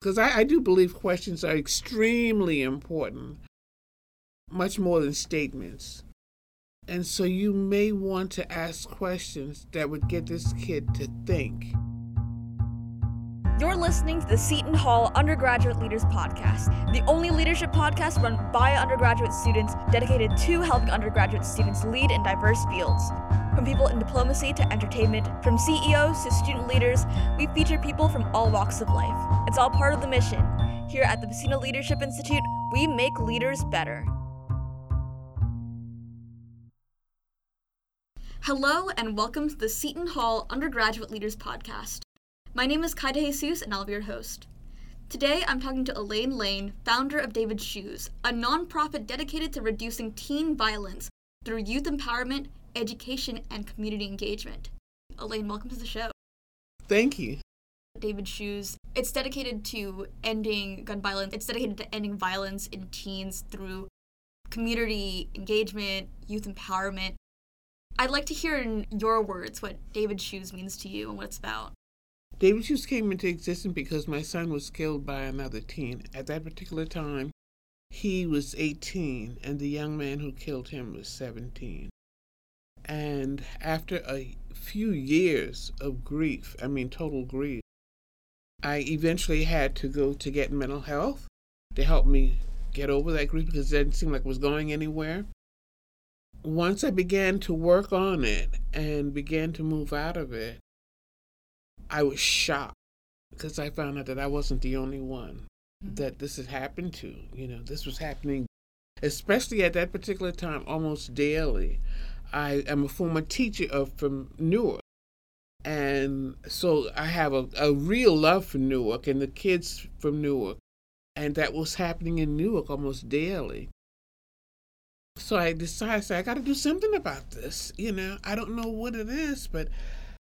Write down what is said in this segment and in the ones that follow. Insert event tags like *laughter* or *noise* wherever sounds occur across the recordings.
Because I, I do believe questions are extremely important, much more than statements. And so you may want to ask questions that would get this kid to think. You're listening to the Seton Hall Undergraduate Leaders Podcast, the only leadership podcast run by undergraduate students dedicated to helping undergraduate students lead in diverse fields. From people in diplomacy to entertainment, from CEOs to student leaders, we feature people from all walks of life. It's all part of the mission. Here at the Buccino Leadership Institute, we make leaders better. Hello, and welcome to the Seton Hall Undergraduate Leaders Podcast. My name is Kai DeJesus, and I'll be your host. Today, I'm talking to Elaine Lane, founder of David's Shoes, a nonprofit dedicated to reducing teen violence through youth empowerment, education, and community engagement. Elaine, welcome to the show. Thank you. David Shoes, it's dedicated to ending gun violence. It's dedicated to ending violence in teens through community engagement, youth empowerment. I'd like to hear in your words what David Shoes means to you and what it's about. David Shoes came into existence because my son was killed by another teen. At that particular time, he was 18, and the young man who killed him was 17. And after a few years of grief, I mean, total grief, I eventually had to go to get mental health to help me get over that grief because it didn't seem like it was going anywhere. Once I began to work on it and began to move out of it, I was shocked because I found out that I wasn't the only one mm-hmm. that this had happened to. You know, this was happening, especially at that particular time, almost daily. I am a former teacher of from Newark. And so I have a, a real love for Newark and the kids from Newark. And that was happening in Newark almost daily. So I decided, I, got to do something about this. You know, I don't know what it is, but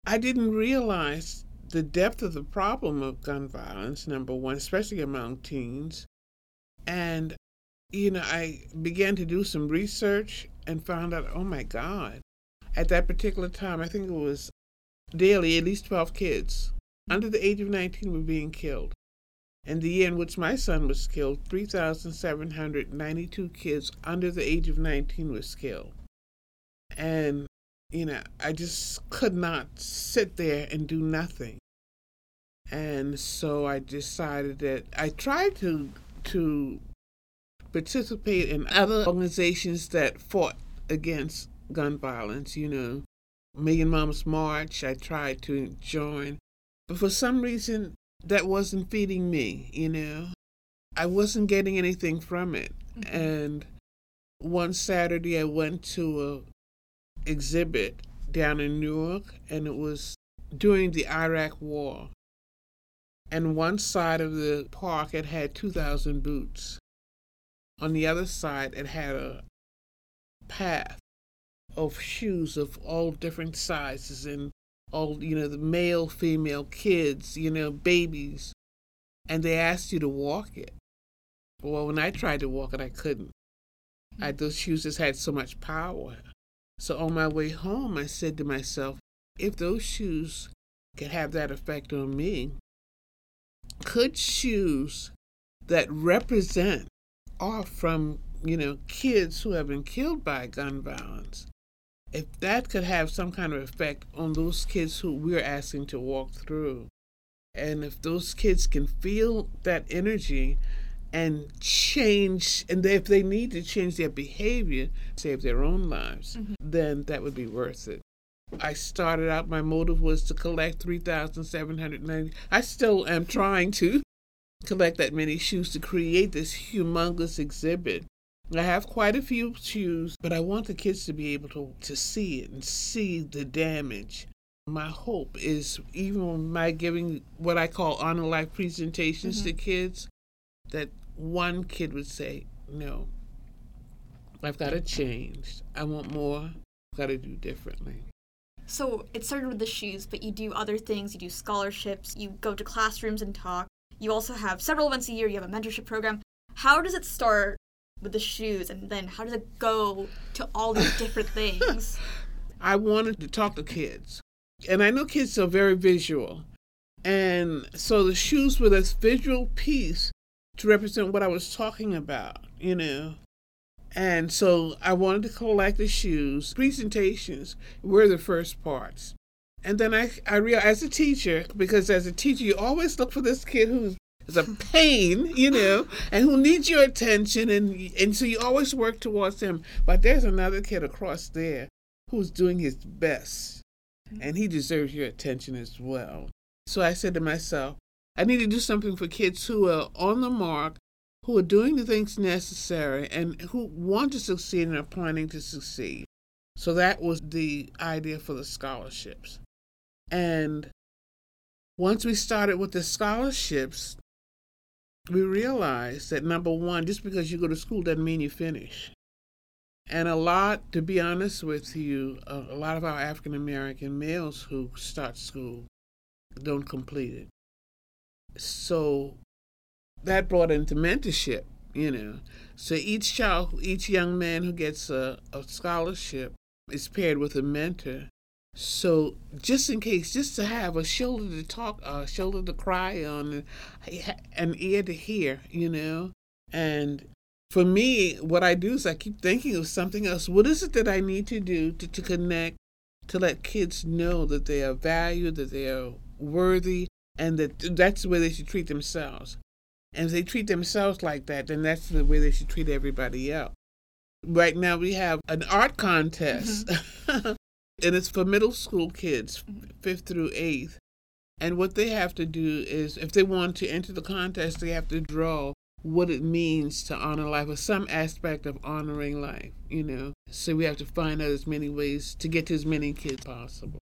I didn't realize the depth of the problem of gun violence, number one, especially among teens. And, you know, I began to do some research and found out, oh my God, at that particular time, I think it was daily, at least 12 kids under the age of 19 were being killed. In the year in which my son was killed, 3,792 kids under the age of 19 was killed. And you know, I just could not sit there and do nothing. And so I decided that I tried to to participate in other organizations that fought against gun violence, you know. Million Moms March, I tried to join. But for some reason, that wasn't feeding me, you know. I wasn't getting anything from it. Mm-hmm. And one Saturday, I went to a exhibit down in Newark, and it was during the Iraq War. And one side of the park it had 2,000 boots. On the other side, it had a path of shoes of all different sizes and all, you know, the male, female, kids, you know, babies. And they asked you to walk it. Well, when I tried to walk it, I couldn't. I, mm. those shoes just had so much power. So on my way home, I said to myself, if those shoes could have that effect on me, could shoes that represent are from, you know, kids who have been killed by gun violence, if that could have some kind of effect on those kids who we're asking to walk through, and if those kids can feel that energy and change, and if they need to change their behavior, save their own lives, mm-hmm. then that would be worth it. I started out, my motive was to collect 3,790. I still am trying to collect that many shoes to create this humongous exhibit. I have quite a few shoes, but I want the kids to be able to, to see it and see the damage. My hope is even my giving what I call honor life presentations mm-hmm. to kids, that one kid would say, No, I've got to change. I want more. I've got to do differently. So it started with the shoes, but you do other things. You do scholarships, you go to classrooms and talk. You also have several events a year, you have a mentorship program. How does it start with the shoes, and then how does it go to all these *laughs* different things? I wanted to talk to kids. And I know kids are very visual. And so the shoes were this visual piece to represent what I was talking about, you know. And so I wanted to collect the shoes. Presentations were the first parts. And then I, I realized as a teacher, because as a teacher, you always look for this kid who's is a pain, you know, and who needs your attention, and and so you always work towards him. But there's another kid across there who's doing his best, and he deserves your attention as well. So I said to myself, I need to do something for kids who are on the mark, who are doing the things necessary, and who want to succeed and are planning to succeed. So that was the idea for the scholarships. And once we started with the scholarships, we realized that number one, just because you go to school doesn't mean you finish. And a lot, to be honest with you, a, lot of our African American males who start school don't complete it. So that brought into mentorship, you know. So each child, each young man who gets a, a scholarship is paired with a mentor so just in case, just to have a shoulder to talk, a shoulder to cry on, an ear to hear, you know. And for me, what I do is I keep thinking of something else. What is it that I need to do to, to connect, to let kids know that they are valued, that they are worthy, and that that's the way they should treat themselves. And if they treat themselves like that, then that's the way they should treat everybody else. Right now, we have an art contest. Mm-hmm. *laughs* and it's for middle school kids, mm-hmm. fifth through eighth. And what they have to do is, if they want to enter the contest, they have to draw what it means to honor life or some aspect of honoring life, you know. So we have to find out as many ways to get to as many kids possible.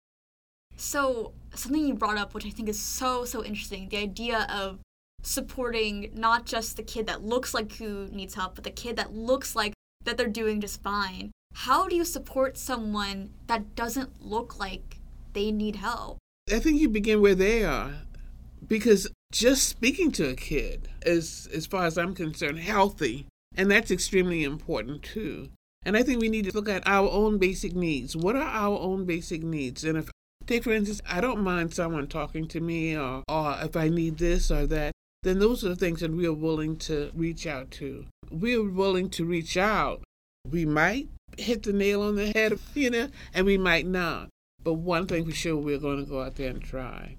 So, something you brought up, which I think is so, so interesting the idea of supporting not just the kid that looks like who needs help, but the kid that looks like that they're doing just fine how do you support someone that doesn't look like they need help? I think you begin where they are because just speaking to a kid is, as far as I'm concerned, healthy. And that's extremely important too. And I think we need to look at our own basic needs. What are our own basic needs? And if, take for instance, I don't mind someone talking to me or, or if I need this or that, then those are the things that we are willing to reach out to. We are willing to reach out. We might hit the nail on the head, you know, and we might not. But one thing for sure, we're going to go out there and try.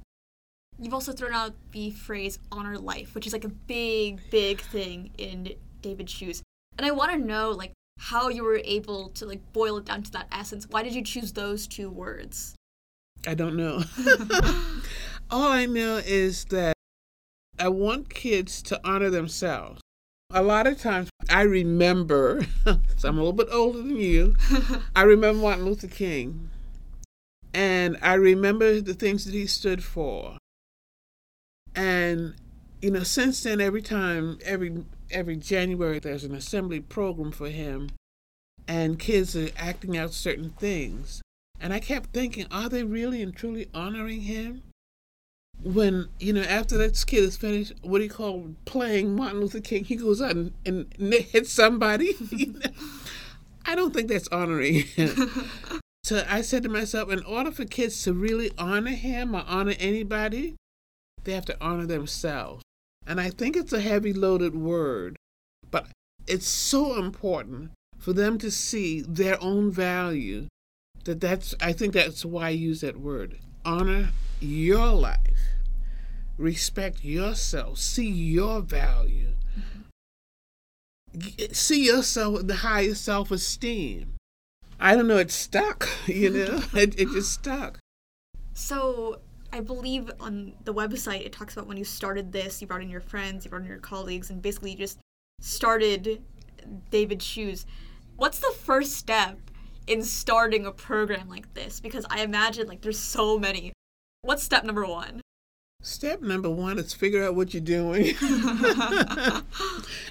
You've also thrown out the phrase honor life, which is like a big, big thing in David's shoes. And I want to know, like, how you were able to like boil it down to that essence. Why did you choose those two words? I don't know. *laughs* All I know is that I want kids to honor themselves. A lot of times I remember, *laughs* so I'm a little bit older than you, *laughs* I remember Martin Luther King. And I remember the things that he stood for. And, you know, since then, every time, every every January, there's an assembly program for him, and kids are acting out certain things. And I kept thinking, are they really and truly honoring him? When you know after that kid is finished what do you call playing martin luther king he goes out and, and *laughs* hits somebody. *laughs* I don't think that's honoring *laughs* him so i said to myself in order for kids to really honor him or honor anybody they have to honor themselves. And i think it's a heavy loaded word but it's so important for them to see their own value that that's i think that's why i use that word honor your life, respect yourself, see your value, mm-hmm. see yourself with the highest self esteem. I don't know, it stuck, *laughs* you know, *laughs* it, it just stuck. So, I believe on the website it talks about when you started this, you brought in your friends, you brought in your colleagues, and basically you just started David's Shoes. What's the first step in starting a program like this? Because I imagine like there's so many What's step number one? Step number one is figure out what you're doing *laughs*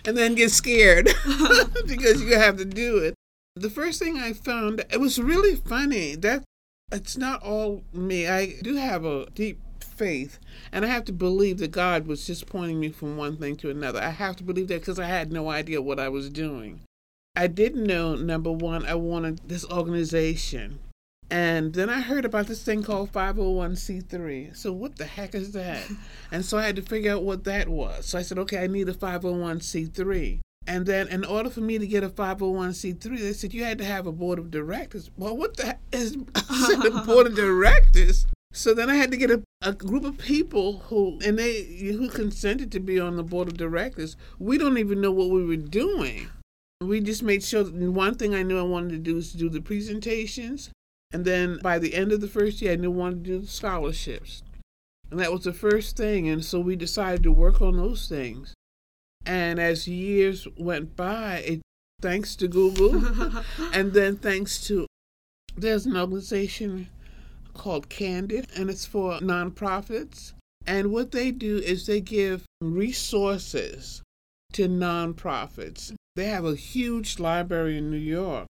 and then get scared *laughs* because you have to do it. The first thing I found, it was really funny. That it's not all me. I do have a deep faith, and I have to believe that God was just pointing me from one thing to another. I have to believe that because I had no idea what I was doing. I didn't know, number one, I wanted this organization And then I heard about this thing called 501c3. So, what the heck is that? *laughs* and so I had to figure out what that was. So I said, okay, I need a 501c3. And then, in order for me to get a 501c3, they said you had to have a board of directors. Well, what the heck is *laughs* a *laughs* board of directors? So then I had to get a, a group of people who and they who consented to be on the board of directors. We don't even know what we were doing. We just made sure that one thing I knew I wanted to do was to do the presentations. And then by the end of the first year, I knew I wanted to do the scholarships. And that was the first thing. And so we decided to work on those things. And as years went by, it, thanks to Google, *laughs* and then thanks to, there's an organization called Candid, and it's for nonprofits. And what they do is they give resources to nonprofits. They have a huge library in New York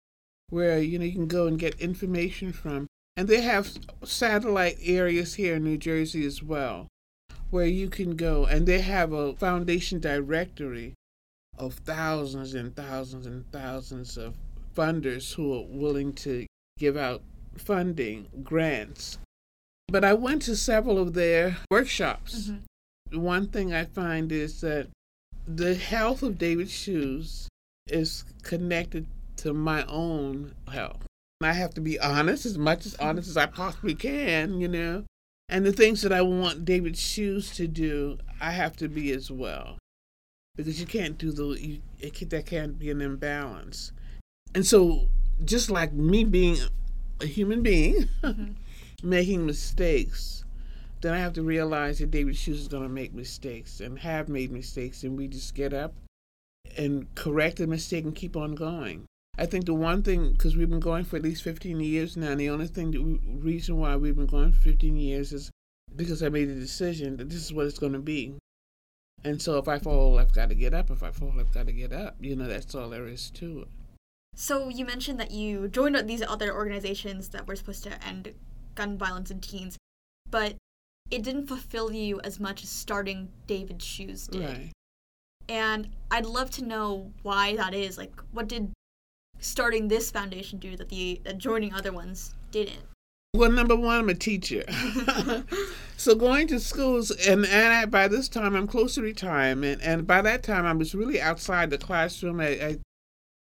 where you know you can go and get information from. And they have satellite areas here in New Jersey as well where you can go and they have a foundation directory of thousands and thousands and thousands of funders who are willing to give out funding, grants. But I went to several of their workshops. Mm-hmm. One thing I find is that the health of David Shoes is connected to my own health. I have to be honest, as much as honest as I possibly can, you know. And the things that I want David Shoes to do, I have to be as well. Because you can't do the, you, it, that can't be an imbalance. And so, just like me being a human being mm-hmm. *laughs* making mistakes, then I have to realize that David Shoes is going to make mistakes and have made mistakes, and we just get up and correct the mistake and keep on going. I think the one thing, because we've been going for at least 15 years now, and the only thing, the reason why we've been going for 15 years is because I made a decision that this is what it's going to be. And so if I fall, I've got to get up. If I fall, I've got to get up. You know, that's all there is to it. So you mentioned that you joined these other organizations that were supposed to end gun violence in teens, but it didn't fulfill you as much as starting David Shoes did. Right. And I'd love to know why that is. Like, what did starting this foundation do that the that joining other ones didn't? Well, number one, I'm a teacher. *laughs* so going to schools, and, and I, by this time, I'm close to retirement. And by that time, I was really outside the classroom. I, I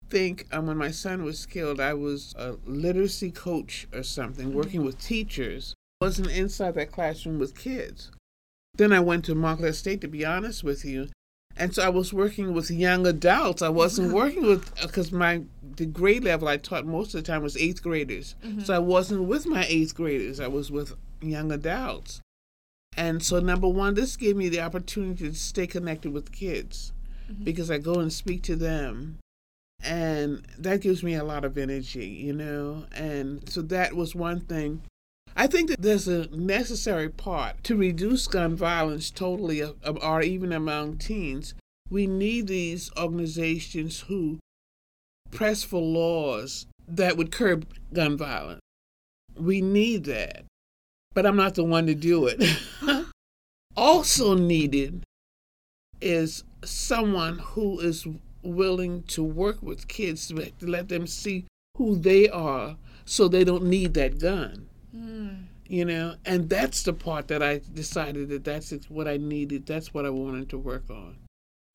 think um, when my son was killed, I was a literacy coach or something, mm-hmm. working with teachers. I wasn't inside that classroom with kids. Then I went to Montclair State, to be honest with you. And so I was working with young adults. I wasn't mm-hmm. working with, because my the grade level I taught most of the time was eighth graders. Mm-hmm. So I wasn't with my eighth graders, I was with young adults. And so, number one, this gave me the opportunity to stay connected with kids mm-hmm. because I go and speak to them and that gives me a lot of energy, you know. And so that was one thing. I think that there's a necessary part to reduce gun violence totally, uh, or even among teens. We need these organizations who press for laws that would curb gun violence. We need that. But I'm not the one to do it. *laughs* also needed is someone who is willing to work with kids to let them see who they are so they don't need that gun. Mm. You know, and that's the part that I decided that that's what I needed. That's what I wanted to work on.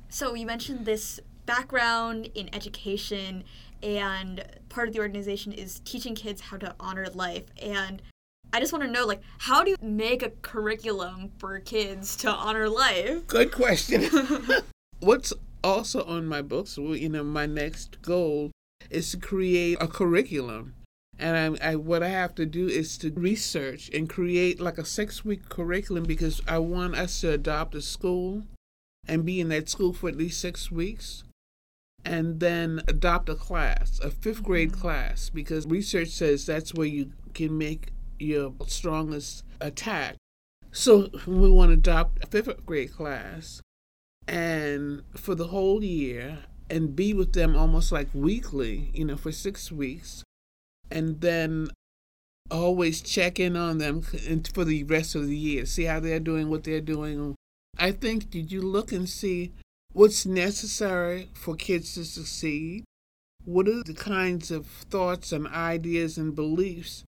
So you mentioned this background in education, and part of the organization is teaching kids how to honor life. And I just want to know, like, how do you make a curriculum for kids to honor life? Good question. *laughs* *laughs* What's also on my books, you know, my next goal is to create a curriculum. And I, I, what I have to do is to research and create like a six week curriculum because I want us to adopt a school and be in that school for at least six weeks and then adopt a class, a fifth grade mm-hmm. class, because research says that's where you can make your strongest attack. So we want to adopt a fifth grade class and for the whole year and be with them almost like weekly, you know, for six weeks, and then always check in on them for the rest of the year, see how they're doing, what they're doing. I think did you look and see what's necessary for kids to succeed? What are the kinds of thoughts and ideas and beliefs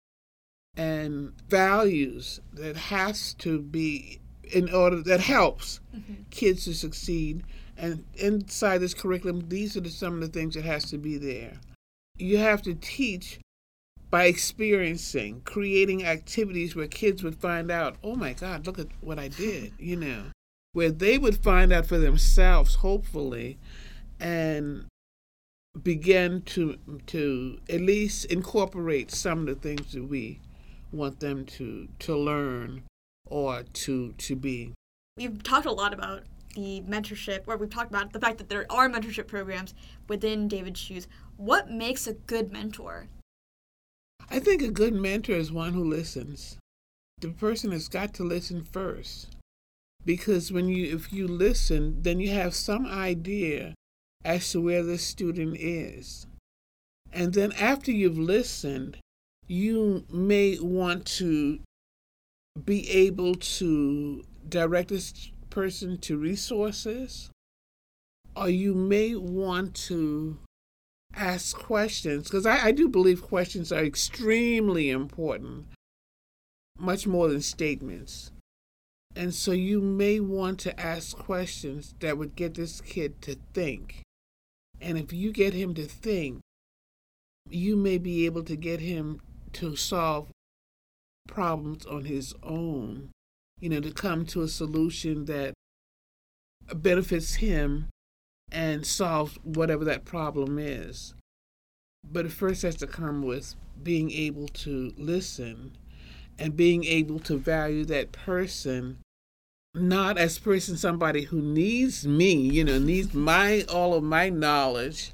and values that has to be in order that helps mm-hmm. kids to succeed. And inside this curriculum, these are the, some of the things that has to be there. You have to teach by experiencing, creating activities where kids would find out, oh my God, look at what I did, *laughs* you know, where they would find out for themselves, hopefully, and begin to to at least incorporate some of the things that we want them to to learn or to to be. We've talked a lot about the mentorship, or we've talked about the fact that there are mentorship programs within David's Shoes. What makes a good mentor? I think a good mentor is one who listens. The person has got to listen first. Because when you if you listen, then you have some idea as to where the student is. And then after you've listened, you may want to be able to direct this person to resources, or you may want to ask questions because I, I do believe questions are extremely important, much more than statements. And so you may want to ask questions that would get this kid to think. And if you get him to think, you may be able to get him to solve problems on his own, you know, to come to a solution that benefits him and solve whatever that problem is. But it first has to come with being able to listen and being able to value that person not as person somebody who needs me, you know, needs my all of my knowledge,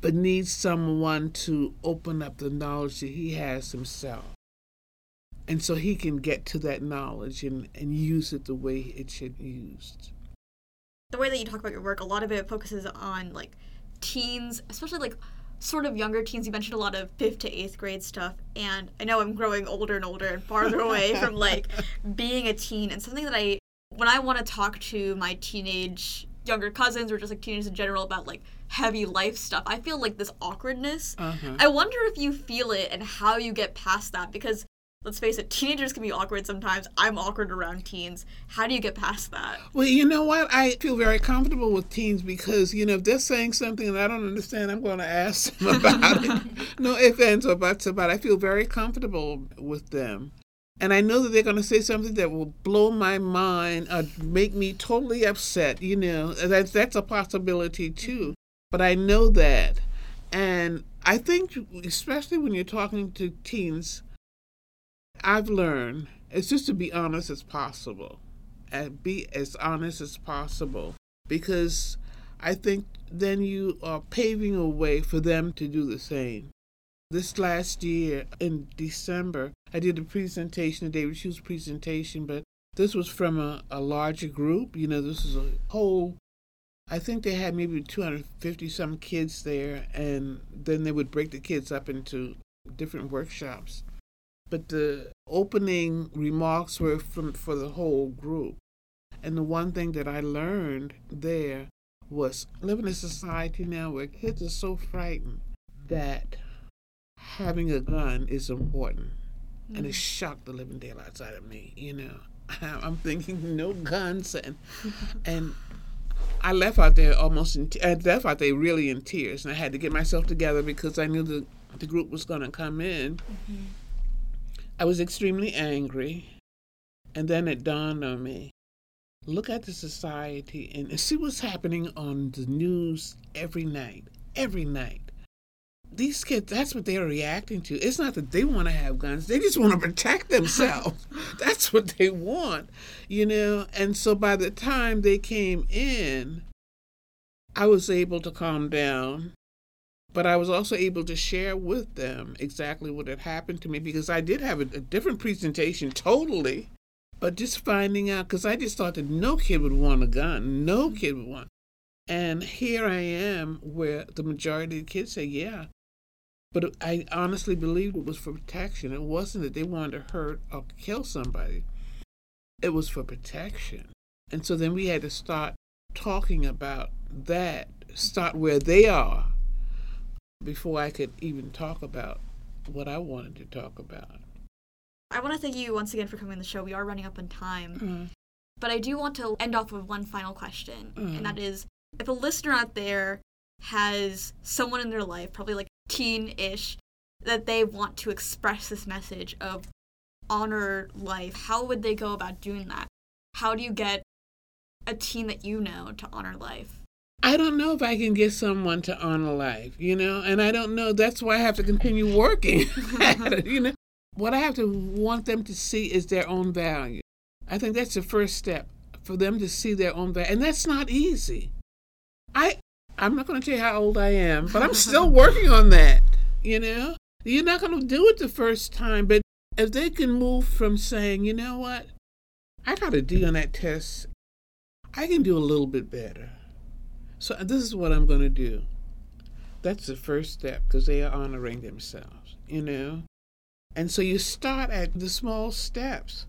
but needs someone to open up the knowledge that he has himself. And so he can get to that knowledge and, and use it the way it should be used the way that you talk about your work, a lot of it focuses on like teens, especially like sort of younger teens. You mentioned a lot of fifth to eighth grade stuff, and I know I'm growing older and older and farther away *laughs* from like being a teen. And something that I, when I want to talk to my teenage younger cousins or just like teenagers in general about like heavy life stuff, I feel like this awkwardness. Uh-huh. I wonder if you feel it and how you get past that because let's face it, teenagers can be awkward sometimes. I'm awkward around teens. How do you get past that? Well, you know what? I feel very comfortable with teens because, you know, if they're saying something that I don't understand, I'm going to ask them *laughs* about it. No ifs, ands, or buts about it. I feel very comfortable with them. And I know that they're going to say something that will blow my mind or make me totally upset. You know, that's, that's a possibility too. But I know that. And I think, especially when you're talking to teens, I've learned is just to be honest as possible and be as honest as possible because I think then you are paving a way for them to do the same. This last year in December, I did a presentation, a David Shoes presentation, but this was from a, a larger group. You know, this is a whole, I think they had maybe 250 some kids there, and then they would break the kids up into different workshops but the opening remarks were from for the whole group. And the one thing that I learned there was living in a society now where kids are so frightened that having a gun is important. Mm-hmm. And it mm. shocked the living daylights out of me, you know. *laughs* I'm thinking no guns and *laughs* and I left out there almost in I left out there really in tears and I had to get myself together because I knew the the group was going to come in. Mm-hmm. I was extremely angry. And then it dawned on me look at the society and see what's happening on the news every night. Every night. These kids, that's what they're reacting to. It's not that they want to have guns, they just want to protect *laughs* themselves. that's what they want, you know? And so by the time they came in, I was able to calm down but I was also able to share with them exactly what had happened to me because I did have a, a different presentation totally. But just finding out, because I just thought that no kid would want a gun, no mm-hmm. kid would want. And here I am, where the majority of the kids say, yeah. But I honestly believed it was for protection. It wasn't that they wanted to hurt or kill somebody, it was for protection. And so then we had to start talking about that, start where they are before I could even talk about what I wanted to talk about. I want to thank you once again for coming on the show. We are running up on time. Mm-hmm. But I do want to end off with one final question, Mm. and that is if a listener out there has someone in their life, probably like teen ish, that they want to express this message of honor life, how would they go about doing that? How do you get a teen that you know to honor life? I don't know if I can get someone to honor life, you know, and I don't know. That's why I have to continue working *laughs* you know. What I have to want them to see is their own value. I think that's the first step for them to see their own value, and that's not easy. I I'm not going to tell you how old I am, but I'm still *laughs* working on that. You know, you're not going to do it the first time, but if they can move from saying, you know what, I got a D on that test, I can do a little bit better. So uh, this is what I'm going to do. That's the first step because they are honoring themselves, you know? And so you start at the small steps.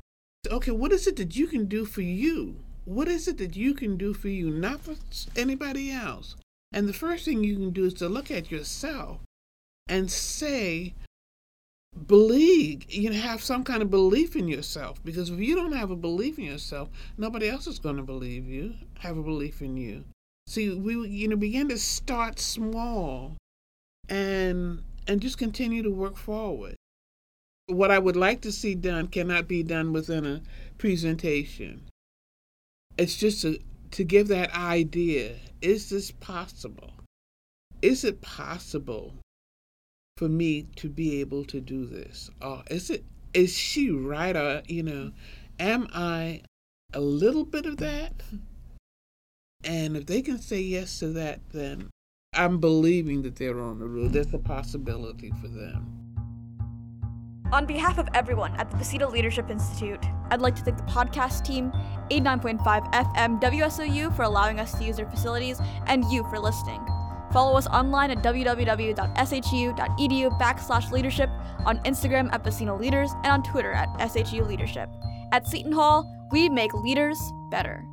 Okay, what is it that you can do for you? What is it that you can do for you, not for anybody else? And the first thing you can do is to look at yourself and say, believe, you know, have some kind of belief in yourself. Because if you don't have a belief in yourself, nobody else is going to believe you, have a belief in you. See, we you know begin to start small, and and just continue to work forward. What I would like to see done cannot be done within a presentation. It's just to to give that idea: is this possible? Is it possible for me to be able to do this? Or is it is she right? Or you know, am I a little bit of that? And if they can say yes to that, then I'm believing that they're on the road. There's a possibility for them. On behalf of everyone at the Buccino Leadership Institute, I'd like to thank the podcast team, 89.5 FM WSOU for allowing us to use their facilities, and you for listening. Follow us online at www.shu.edu backslash leadership, on Instagram at Buccino Leaders, and on Twitter at SHU Leadership. At Seton Hall, we make leaders better.